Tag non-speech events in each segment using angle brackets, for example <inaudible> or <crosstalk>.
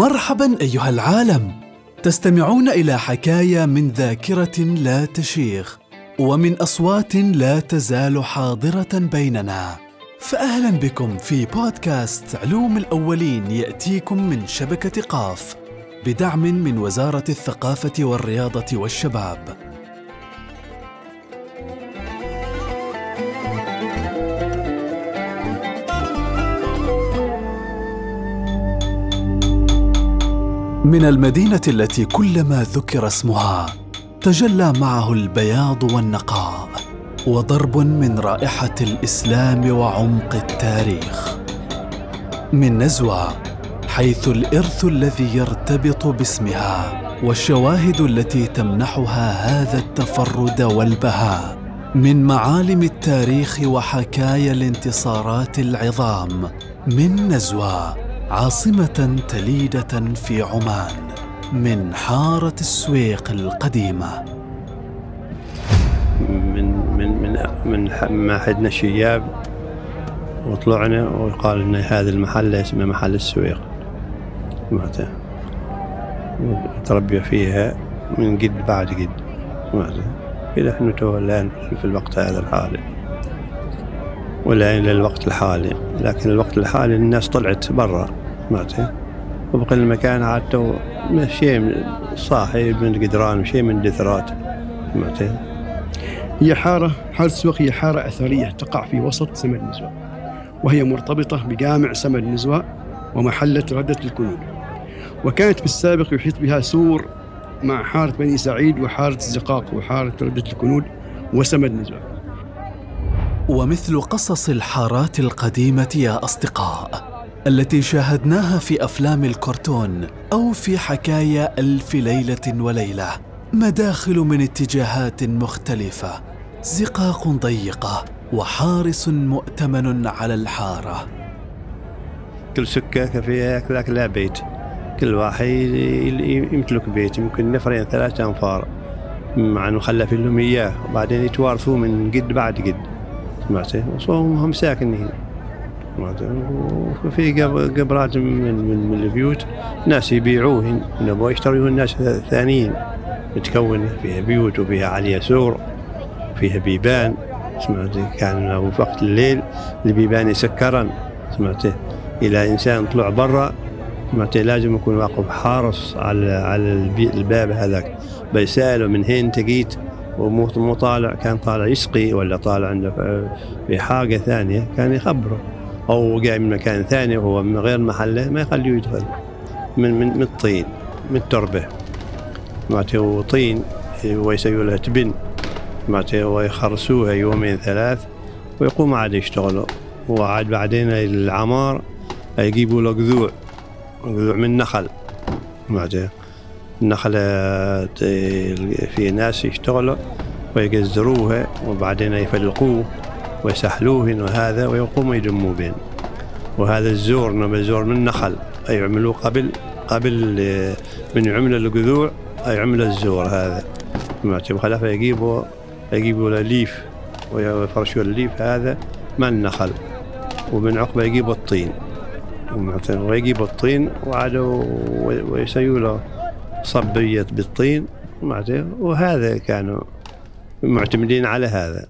مرحبا أيها العالم. تستمعون إلى حكاية من ذاكرة لا تشيخ ومن أصوات لا تزال حاضرة بيننا. فاهلا بكم في بودكاست علوم الأولين يأتيكم من شبكة قاف بدعم من وزارة الثقافة والرياضة والشباب. من المدينة التي كلما ذكر اسمها تجلى معه البياض والنقاء وضرب من رائحة الإسلام وعمق التاريخ. من نزوى حيث الإرث الذي يرتبط باسمها والشواهد التي تمنحها هذا التفرد والبهاء من معالم التاريخ وحكايا الانتصارات العظام. من نزوى عاصمة تليدة في عمان من حارة السويق القديمة. من من من من معهدنا الشياب وطلعنا وقال إن هذا المحل اسمه محل السويق. معناته تربي فيها من قد بعد قد. معناته إلى إحنا تو الآن في الوقت هذا الحالي. ولا إلى الوقت الحالي. لكن الوقت الحالي الناس طلعت برا. معناته وبقى المكان عاد تو شيء صاحي من الجدران وشيء من الدثرات معناته هي حارة حارة السوق هي حارة أثرية تقع في وسط سمد نزوى وهي مرتبطة بجامع سمد نزوة ومحلة ردة الكنود. وكانت بالسابق يحيط بها سور مع حارة بني سعيد وحارة الزقاق وحارة ردة الكنود وسمد نزوة ومثل قصص الحارات القديمة يا أصدقاء التي شاهدناها في أفلام الكرتون أو في حكايا ألف ليلة وليلة مداخل من اتجاهات مختلفة زقاق ضيقة وحارس مؤتمن على الحارة. كل سكة فيها ذاك لا بيت. كل واحد يمتلك بيت يمكن نفرين ثلاثة أنفار. مع في لهم إياه وبعدين يتوارثوا من قد بعد قد. سمعته وصوهم ساكنين. وفي قبرات من, من, من البيوت ناس يبيعوهن يبغوا يشتريوهن ناس ثانيين. متكونة فيها بيوت وفيها عليها سور فيها بيبان. سمعتي كان وقت الليل البيبان يسكرن. سمعتي إلى إنسان طلع برا. سمعتي لازم يكون واقف حارس على على الباب هذاك. بيسأله من هين تقيت ومو طالع. كان طالع يسقي ولا طالع عنده في حاجة ثانية كان يخبره. أو جاي من مكان ثاني وهو من غير محله ما يخليه يدخل. من من من الطين من التربة. معناته طين ويسوي لها تبن. معناته ويخرسوها يومين ثلاث ويقوم عاد يشتغلوا. وعاد بعدين العمار يجيبوا له جذوع جذوع من نخل. معناته النخلة في ناس يشتغلوا ويقزروها وبعدين يفلقوه. ويسحلوهن وهذا ويقوموا يدموا بين وهذا الزور نبى الزور من نخل أي يعملوه قبل قبل آه، من يعمل الجذوع أي يعمل الزور هذا. ما خلافة يجيبوا يجيبوا ليف ويفرشوا الليف هذا من النخل ومن عقبة يجيبوا الطين. ويجيبوا الطين وعادوا ويسووا له صبية بالطين. وهذا كانوا معتمدين على هذا.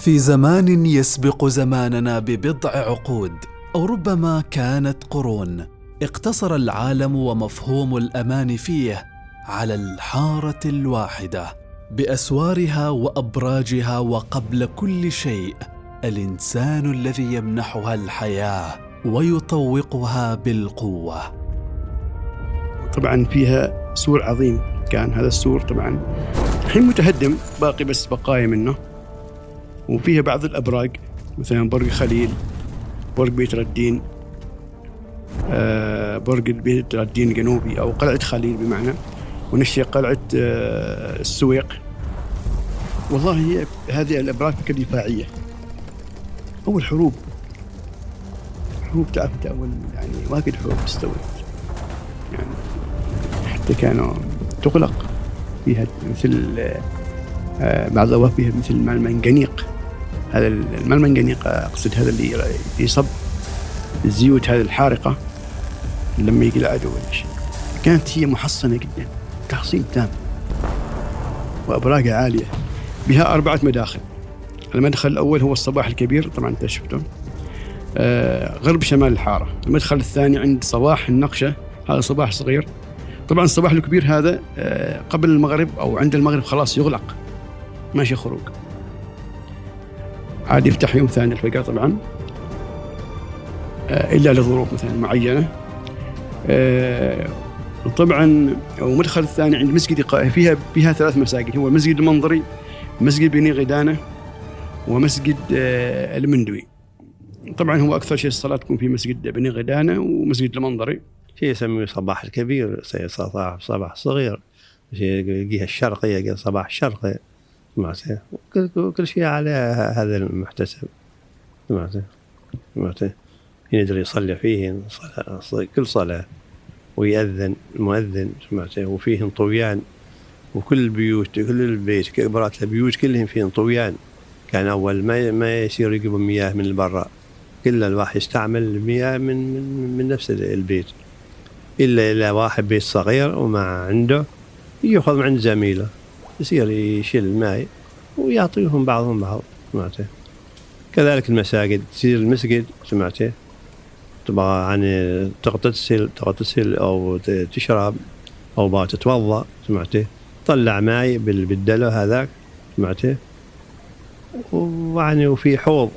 في زمان يسبق زماننا ببضع عقود أو ربما كانت قرون اقتصر العالم ومفهوم الأمان فيه على الحارة الواحدة بأسوارها وأبراجها وقبل كل شيء الإنسان الذي يمنحها الحياة ويطوقها بالقوة. طبعا فيها سور عظيم كان هذا السور طبعا. الحين متهدم باقي بس بقايا منه. وفيها بعض الأبراج مثلا برج خليل برج بيت ردين آه برج بيت ردين الجنوبي أو قلعة خليل بمعنى ونشي قلعة آه السويق. والله هي هذه الأبراج كدفاعية أول حروب. حروب تعرف أول يعني واجد حروب تستوي. يعني حتى كانوا تغلق فيها مثل آه بعض فيها مثل المنجنيق هذا الماء المنجنيق أقصد هذا اللي يصب الزيوت هذه الحارقة لما يجي العدو ولا شيء كانت هي محصنة جدا تحصين تام وأبراجها عالية بها أربعة مداخل. المدخل الأول هو الصباح الكبير طبعا أنت شفته آه غرب شمال الحارة. المدخل الثاني عند صباح النقشة هذا صباح صغير. طبعا الصباح الكبير هذا آه قبل المغرب أو عند المغرب خلاص يغلق. ماشي خروج. عاد يفتح يوم ثاني الفجر طبعا. آه إلا لظروف مثلا معينة. آه طبعا ومدخل الثاني عند مسجد فيها فيها ثلاث مساجد. هو مسجد المنظري مسجد بني غدانة ومسجد آه، المندوي. طبعا هو أكثر شيء الصلاة تكون في مسجد بني غدانة ومسجد المنظري. شيء يسميه صباح الكبير صباح صباح صغير. شيء الشرقي صباح الشرقي كل, كل شيء على هذا المحتسب. سمعته سمعته يقدر يصلي فيه صلاة كل صلاة. ويأذن المؤذن سمعته وفيهم طويان وكل البيوت كل البيت كبرات البيوت كلهم فيهم طويان كان أول ما ما يصير يجيبوا مياه من برا كل الواحد يستعمل المياه من من, من نفس البيت. إلا إذا واحد بيت صغير وما عنده يأخذ من عند زميله. يصير يشيل الماء ويعطيهم بعضهم بعض سمعته كذلك المساجد تصير المسجد سمعته تبغى يعني تغتسل تغتسل أو تشرب أو تتوضأ سمعته طلع ماي بالدلو هذاك سمعته ويعني وفي حوض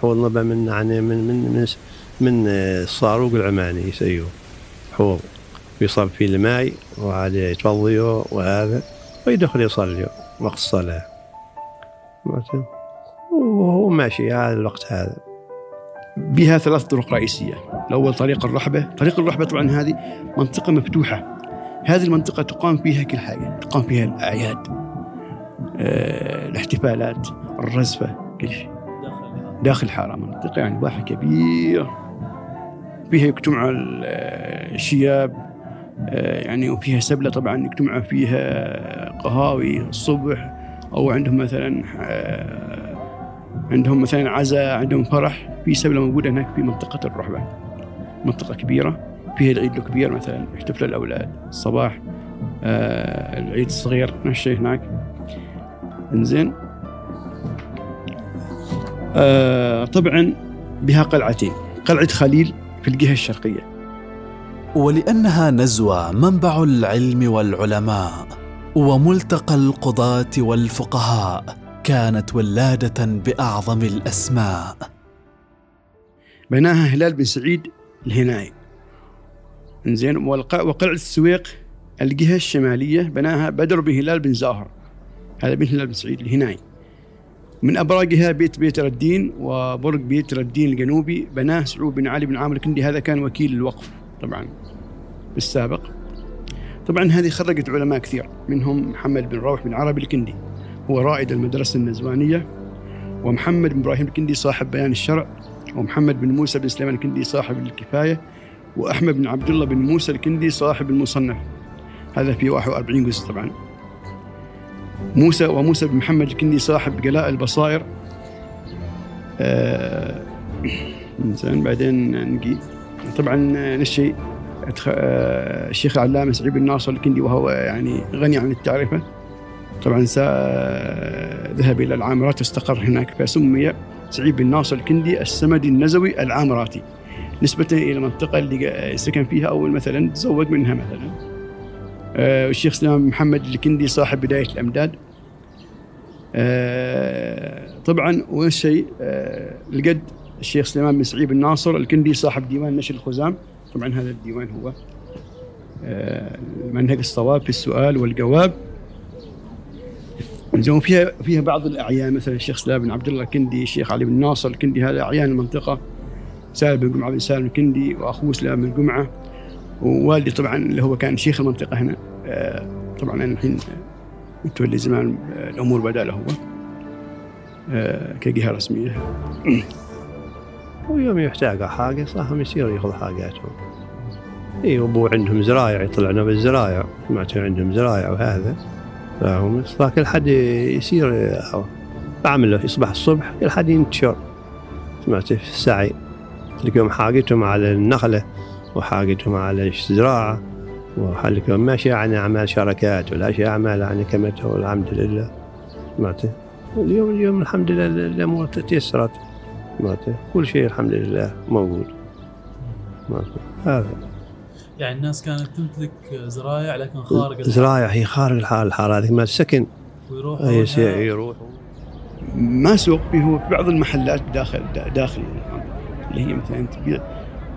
حوض نبع من يعني من من من, من الصاروق العماني يسيوه حوض يصب فيه الماء وعاد يتوضيوا وهذا. ويدخل يصلي وقت الصلاة. وهو ماشي هذا الوقت هذا. بها ثلاث طرق رئيسية. الأول طريق الرحبة. طريق الرحبة طبعا هذه منطقة مفتوحة. هذه المنطقة تقام فيها كل حاجة. تقام فيها الأعياد آه، الاحتفالات الرزفة كل شيء. داخل الحارة منطقة يعني باحة كبيرة فيها يجتمع الشياب آه، يعني وفيها سبلة طبعا يجتمع فيها قهاوي الصبح أو عندهم مثلا آه، عندهم مثلا عزاء عندهم فرح في سبلة موجودة هناك في منطقة الرحبة منطقة كبيرة فيها العيد الكبير مثلا يحتفل الأولاد الصباح آه العيد الصغير نفس الشيء هناك. إنزين. آه طبعا بها قلعتين قلعة خليل في الجهة الشرقية. ولأنها نزوى منبع العلم والعلماء وملتقى القضاة والفقهاء كانت ولادة بأعظم الأسماء. بناها هلال بن سعيد الهنائي إنزين وقلعة السويق الجهة الشمالية بناها بدر بن هلال بن زاهر. هذا بن هلال بن سعيد الهنائي من أبراجها بيت بيت ردين وبرج بيت ردين الجنوبي بناه سعود بن علي بن عامر الكندي. هذا كان وكيل الوقف. طبعا بالسابق. طبعا هذه خرجت علماء كثير منهم محمد بن روح بن عربي الكندي. هو رائد المدرسة النزوانية ومحمد بن إبراهيم الكندي صاحب بيان الشرع ومحمد بن موسى بن سليمان الكندي صاحب الكفاية وأحمد بن عبد الله بن موسى الكندي صاحب المصنف. هذا في 41 جزء طبعا. موسى وموسى بن محمد الكندي صاحب جلاء البصائر. آه بعدين نجي. طبعا نشي آه، الشيخ العلامة سعيد بن ناصر الكندي وهو يعني غني عن التعرفة. طبعا ذهب إلى العامرات واستقر هناك فسمي سعيد بن ناصر الكندي السمدي النزوي العامراتي. نسبة إلى المنطقة اللي سكن فيها أو مثلا تزوج منها مثلا. آه الشيخ سلام محمد الكندي صاحب بداية الأمداد. آه طبعا والشيء آه لقد الشيخ سليمان بن سعيد بن ناصر الكندي صاحب ديوان نشر الخزام. طبعا هذا الديوان هو آه منهج الصواب في السؤال والجواب. زين فيها فيها بعض الأعيان مثلا الشيخ سلام بن عبد الله الكندي الشيخ علي بن ناصر الكندي هذا أعيان المنطقة. سالم بن جمعة بن سالم الكندي وأخوه سلام بن جمعة ووالدي طبعا اللي هو كان شيخ المنطقة هنا. آه، طبعا أنا الحين متولي زمان آه، الأمور بدأ له هو كجهة رسمية. ويوم يحتاج حاجة صاحهم يصير يأخذ حاجاتهم. اي ابوه عندهم زرايع يطلعنا بالزرايع. ما عندهم زرايع وهذا. فاهم كل حد يصير بعمل له يصبح الصبح كل حد ينتشر. سمعت في السعي تلقيهم حاجتهم على النخلة وحاقتهم على الزراعة وحلكم ماشي عن أعمال شركات ولا شيء أعمال عن كمته والحمد لله. ماتي اليوم اليوم الحمد لله الأمور تيسرت. ماتي كل شيء الحمد لله موجود. ماتي هذا. يعني الناس كانت تمتلك زرايع لكن خارج زرايع هي خارج الحال الحارة هذه ما السكن. ويروحوا أي لها- شيء يروح. ما سوق به هو بعض المحلات داخل داخل اللي هي مثلا تبيع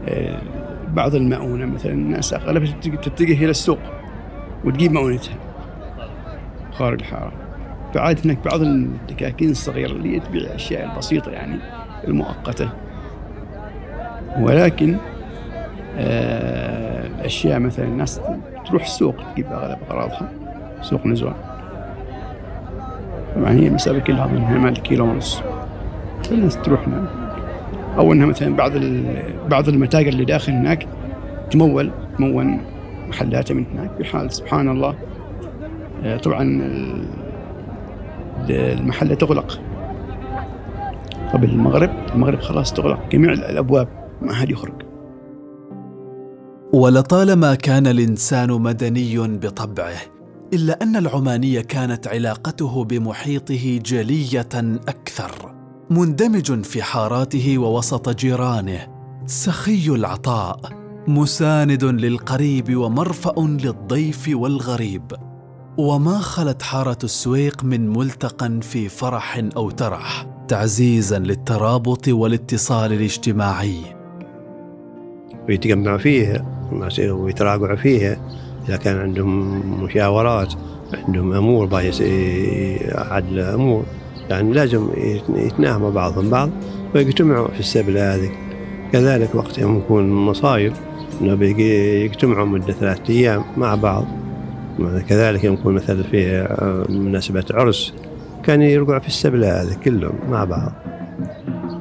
آه، بعض المؤونة مثلا الناس أغلبها تتجه- إلى السوق وتجيب مؤونتها. خارج الحارة. فعاد هناك بعض الدكاكين الصغيرة اللي تبيع الأشياء البسيطة يعني. المؤقتة. ولكن آه، الأشياء مثلا الناس تروح السوق تجيب أغلب أغراضها سوق نزوان طبعا هي المسافة كلها أظنها ما كيلو ونص. الناس تروح هناك. أو أنها مثلا بعض بعض المتاجر اللي داخل هناك تمول تمون محلاتها من هناك بحال سبحان الله. آه، طبعا ال- المحلة تغلق. قبل المغرب. المغرب خلاص تغلق جميع الأبواب ما حد يخرج. ولطالما كان الإنسان مدني بطبعه إلا أن العماني كانت علاقته بمحيطه جلية أكثر مندمج في حاراته ووسط جيرانه. سخي العطاء مساند للقريب ومرفأ للضيف والغريب. وما خلت حارة السويق من ملتقى في فرح أو ترح. تعزيزا للترابط والاتصال الاجتماعي. ويتجمعوا فيها ويتراجعوا فيها. إذا كان عندهم مشاورات عندهم أمور بايس عدل أمور يعني لازم يت- يتناهموا بعضهم بعض ويجتمعوا في السبلة هذه. كذلك وقت يكون مصايب إنه بيجي يجتمعوا مدة ثلاثة أيام مع بعض. كذلك يكون مثلا في مناسبة عرس كان يرجعوا في السبلة هذه كلهم مع بعض.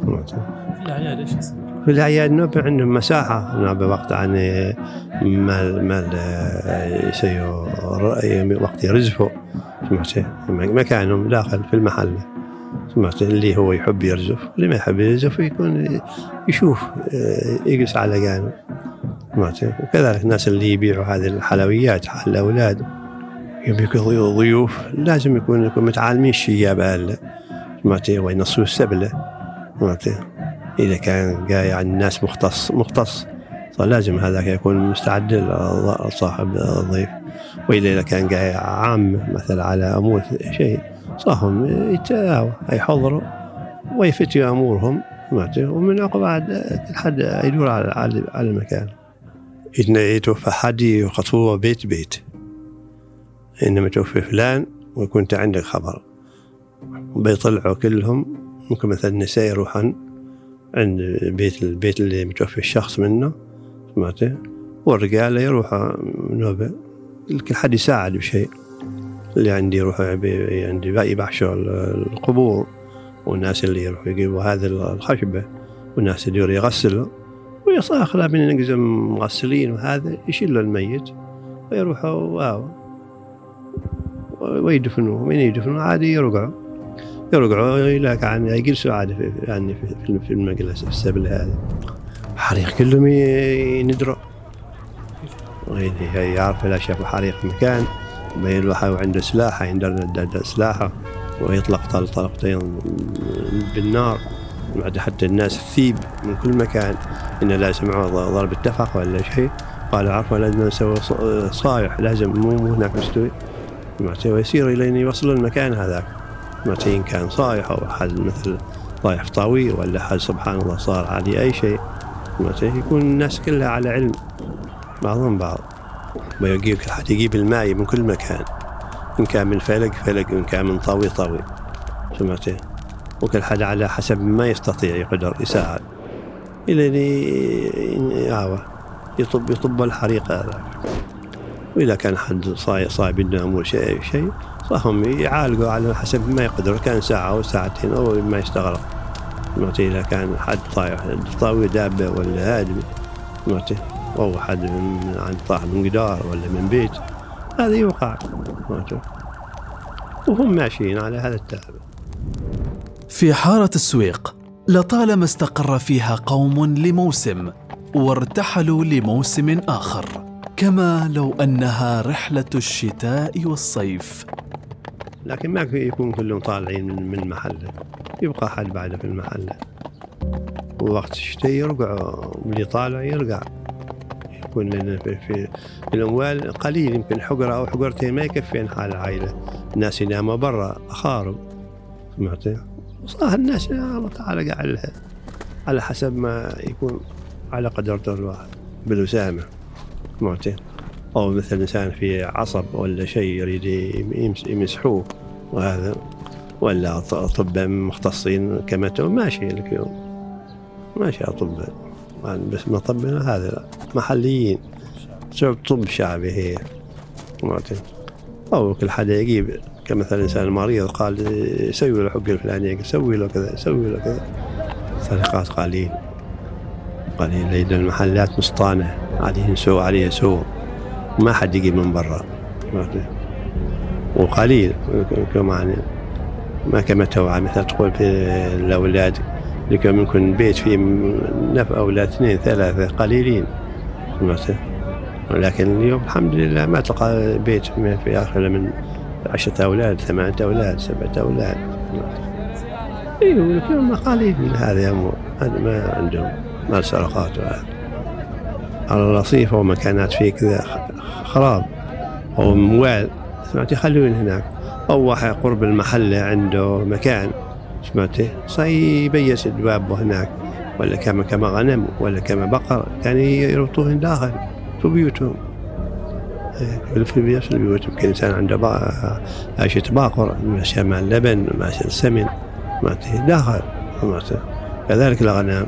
في الاعياد إيش يصير؟ في الأعياد عندهم مساحة. وقت عن مال مال يسيو وقت يرزفوا سمعت مكانهم داخل في المحل. سمعت اللي هو يحب يرزف اللي ما يحب يرزف يكون يشوف يجلس على جانب. سمعت وكذلك الناس اللي يبيعوا هذه الحلويات على الأولاد يبي يكون ضيوف لازم يكون متعلمين الشياب هذا سمعت وينصوا السبلة سمعت إذا كان جاي عن الناس مختص مختص فلازم هذاك يكون مستعد لصاحب الضيف. إذا كان جاي عام مثلا على أمور شيء صاهم يتآوى يحضروا ويفتوا أمورهم. سمعت ومن عقب كل حد يدور على على على المكان. يتوفى حد يخطوه بيت بيت. إنما توفي فلان ويكون عندك خبر. بيطلعوا كلهم ممكن مثلا النساء يروحن عند بيت البيت اللي متوفي الشخص منه سمعته والرجال يروحوا نوبة. كل حد يساعد بشيء. اللي عندي يروحوا عندي يبحشوا القبور والناس اللي يروحوا يجيبوا هذه الخشبة والناس اللي يغسلوا ويصاخ من نقزم مغسلين وهذا يشيلوا الميت ويروحوا واو. ويدفنوه من يدفنوه عادي يرقعوا. يرقعوا لك عن يجلسوا عادي في يعني في, في المجلس في السبل هذا. حريق كلهم يندروا يعرف إذا شاف حريق مكان بيروح عنده سلاحه يندر سلاحه ويطلق طل- طلقتين بالنار. بعد حتى الناس تثيب من كل مكان إن لا سمعوا ضرب اتفق ولا شيء. قالوا عرفوا لازم نسوي صايح لازم مو هناك مستوي. معناته ويسير إلى أن يوصلوا المكان هذاك. معناته إن كان صايح أو حد مثل طايح في طاويل ولا حد سبحان الله صار عليه أي شيء. معناته يكون الناس كلها على علم بعضهم بعض. ويجيب حد يجيب الماء من كل مكان. إن كان من فلق فلق إن كان من طاوي طاوي. سمعته وكل حد على حسب ما يستطيع يقدر يساعد. إلى أن يعوى يطب يطب الحريق هذا وإذا كان حد صايب عنده أمور شيء شيء صاهم يعالجوا على حسب ما يقدر. كان ساعة أو ساعتين أو ما يستغرق. سمعتي إذا كان حد طايح طاوي دابة ولا هادم سمعتي أو حد من عند طاح من جدار ولا من بيت. هذا يوقع سمعتي وهم ماشيين على هذا التعب. في حارة السويق لطالما استقر فيها قوم لموسم وارتحلوا لموسم آخر. كما لو أنها رحلة الشتاء والصيف. لكن ما يكون كلهم طالعين من محله يبقى حد بعده في المحله ووقت الشتاء يرقعوا واللي طالع يرقع. يكون لنا في, في الأموال قليل يمكن حقرة أو حقرتين ما يكفين حال العائلة. الناس يناموا برا أخارب. سمعت؟ وصار الناس الله تعالى قاعد على حسب ما يكون على قدر الواحد. بالوسامة سمعت أو مثل إنسان في عصب ولا شيء يريد يمسحوه وهذا ولا أطباء مختصين كما ماشي لك يوم ماشي أطباء بس ما طبنا هذا محليين. طب شعبي هي؟ معتين أو كل حدا يجيب كمثلا إنسان مريض قال سوي له حق الفلانية سوي له كذا سوي له كذا. سرقات قليل. قليل لأن المحلات مسطانة. عليه سوء عليه سوء ما حد يجيب من برا. وقليل كمان ما كما توعى مثل تقول في الأولاد لكم يكون بيت فيه نف أولاد اثنين ثلاثة قليلين. ولكن اليوم الحمد لله ما تلقى بيت في آخر من عشرة أولاد ثمانية أولاد سبعة أولاد. أيوه لكن قليل من هذه أمور. ما عندهم ما سرقات وهذا. على الرصيف أو مكانات فيه كذا خراب أو موال. سمعت يخلون هناك. أو واحد قرب المحلة عنده مكان. سمعتي؟ يبيس دوابه هناك. ولا كما كما غنم ولا كما بقر. كان يربطوهن داخل في بيوتهم. إيه، في نفس البيوت يمكن إنسان عنده عيشة باقر. ماشية مع اللبن ماشية السمن. داخل. كذلك الأغنام.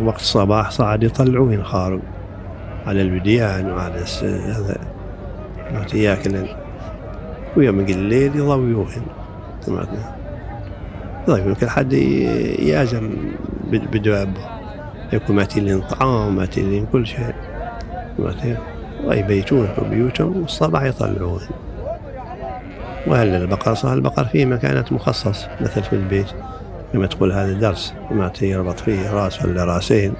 وقت الصباح صعد يطلعوهن خارج على الوديان وعلى هذا. ياكلن ويوم الليل يضويوهن طيب يمكن حد يعزم بدوابه يكون ماتين طعام ماتين كل شيء. ويبيتون في بيوتهم والصباح يطلعون. وهل البقر صار البقر في مكانات مخصص مثل في البيت. كما تقول هذا درس ما يربط فيه رأس ولا رأسين.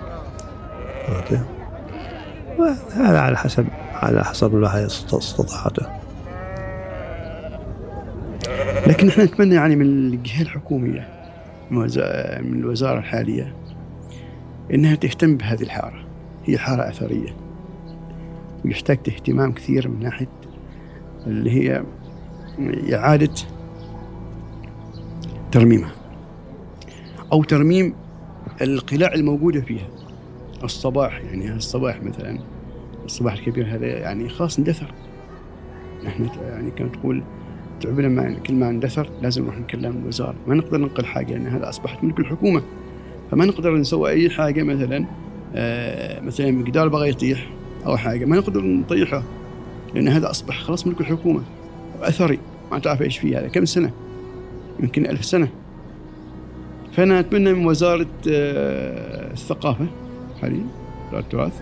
وهذا على حسب على حسب الواحد استطاعته. لكن إحنا نتمنى يعني من الجهة الحكومية من الوزارة الحالية إنها تهتم بهذه الحارة. هي حارة أثرية. ويحتاج اهتمام كثير من ناحية اللي هي إعادة ترميمها. أو ترميم القلاع الموجودة فيها. الصباح يعني الصباح مثلا الصباح الكبير هذا يعني خلاص اندثر. نحن يعني كما تقول تعبنا ما كل ما اندثر لازم نروح نكلم الوزارة. ما نقدر ننقل حاجة لأن هذا أصبحت ملك الحكومة. فما نقدر نسوي أي حاجة مثلا آه مثلا مقدار بغى يطيح أو حاجة. ما نقدر نطيحه لأن هذا أصبح خلاص ملك الحكومة. وأثري. ما تعرف إيش فيه هذا. كم سنة؟ يمكن ألف سنة. فانا اتمنى من وزارة آه الثقافة حاليا وزارة التراث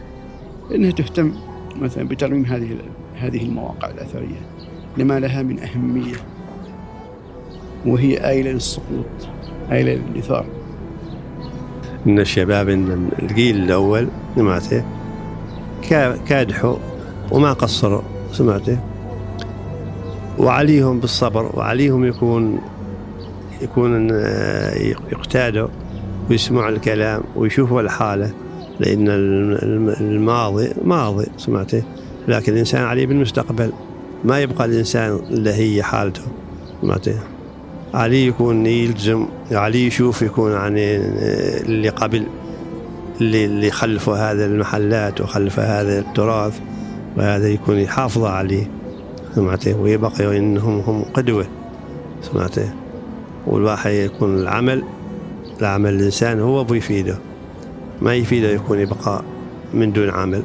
إنها تهتم مثلا بترميم هذه هذه المواقع الأثرية لما لها من أهمية وهي آيلة للسقوط آيلة للإثار إن الشباب إن الجيل الأول سمعته كادحوا وما قصروا سمعته وعليهم بالصبر وعليهم يكون يكون يقتادوا ويسمعوا الكلام ويشوفوا الحالة لأن الماضي ماضي سمعته لكن الإنسان عليه بالمستقبل ما يبقى الإنسان اللي هي حالته علي يكون يلزم علي يشوف يكون يعني اللي قبل اللي اللي خلفوا هذا المحلات وخلفوا هذا التراث وهذا يكون يحافظ عليه سمعته ويبقى إنهم هم قدوة سمعته والواحد يكون العمل العمل الإنسان هو بيفيده ما يفيده يكون يبقى من دون عمل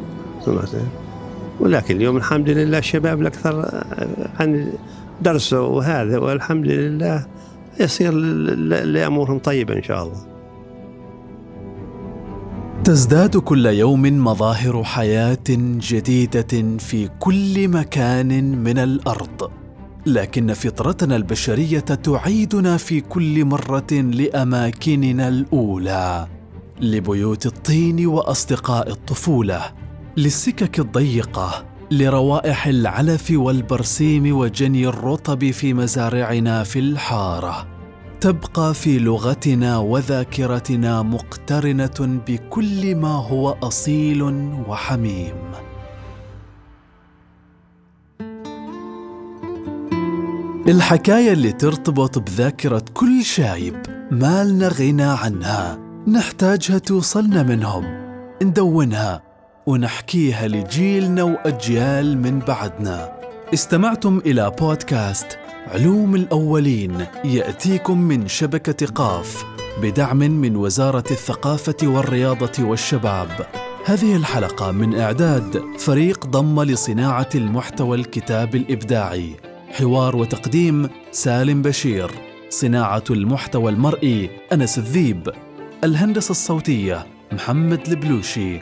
ولكن اليوم الحمد لله الشباب الأكثر عن درسوا وهذا والحمد لله يصير لأمورهم طيبة إن شاء الله. تزداد كل يوم مظاهر حياة جديدة في كل مكان من الأرض. لكن فطرتنا البشرية تعيدنا في كل مرة لأماكننا الأولى لبيوت الطين وأصدقاء الطفولة للسكك الضيقة لروائح العلف والبرسيم وجني الرطب في مزارعنا في الحارة. تبقى في لغتنا وذاكرتنا مقترنة بكل ما هو أصيل وحميم. الحكاية اللي ترتبط بذاكرة كل شايب ما لنا غنى عنها. نحتاجها توصلنا منهم. ندونها ونحكيها لجيلنا وأجيال من بعدنا. استمعتم إلى بودكاست علوم الأولين يأتيكم من شبكة قاف بدعم من وزارة الثقافة والرياضة والشباب. هذه الحلقة من إعداد فريق ضم لصناعة المحتوى الكتاب الإبداعي. حوار وتقديم سالم بشير صناعة المحتوى المرئي أنس الذيب الهندسة الصوتية محمد البلوشي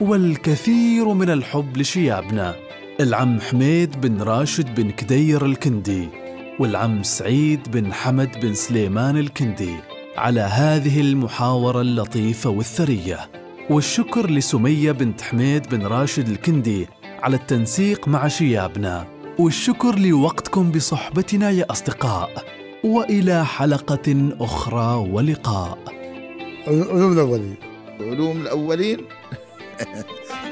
والكثير من الحب لشيابنا العم حميد بن راشد بن كدير الكندي والعم سعيد بن حمد بن سليمان الكندي على هذه المحاورة اللطيفة والثرية. والشكر لسمية بنت حميد بن راشد الكندي على التنسيق مع شيابنا. والشكر لوقتكم بصحبتنا يا أصدقاء وإلى حلقة أخرى ولقاء. علوم الأولين. علوم الأولين؟ <laughs>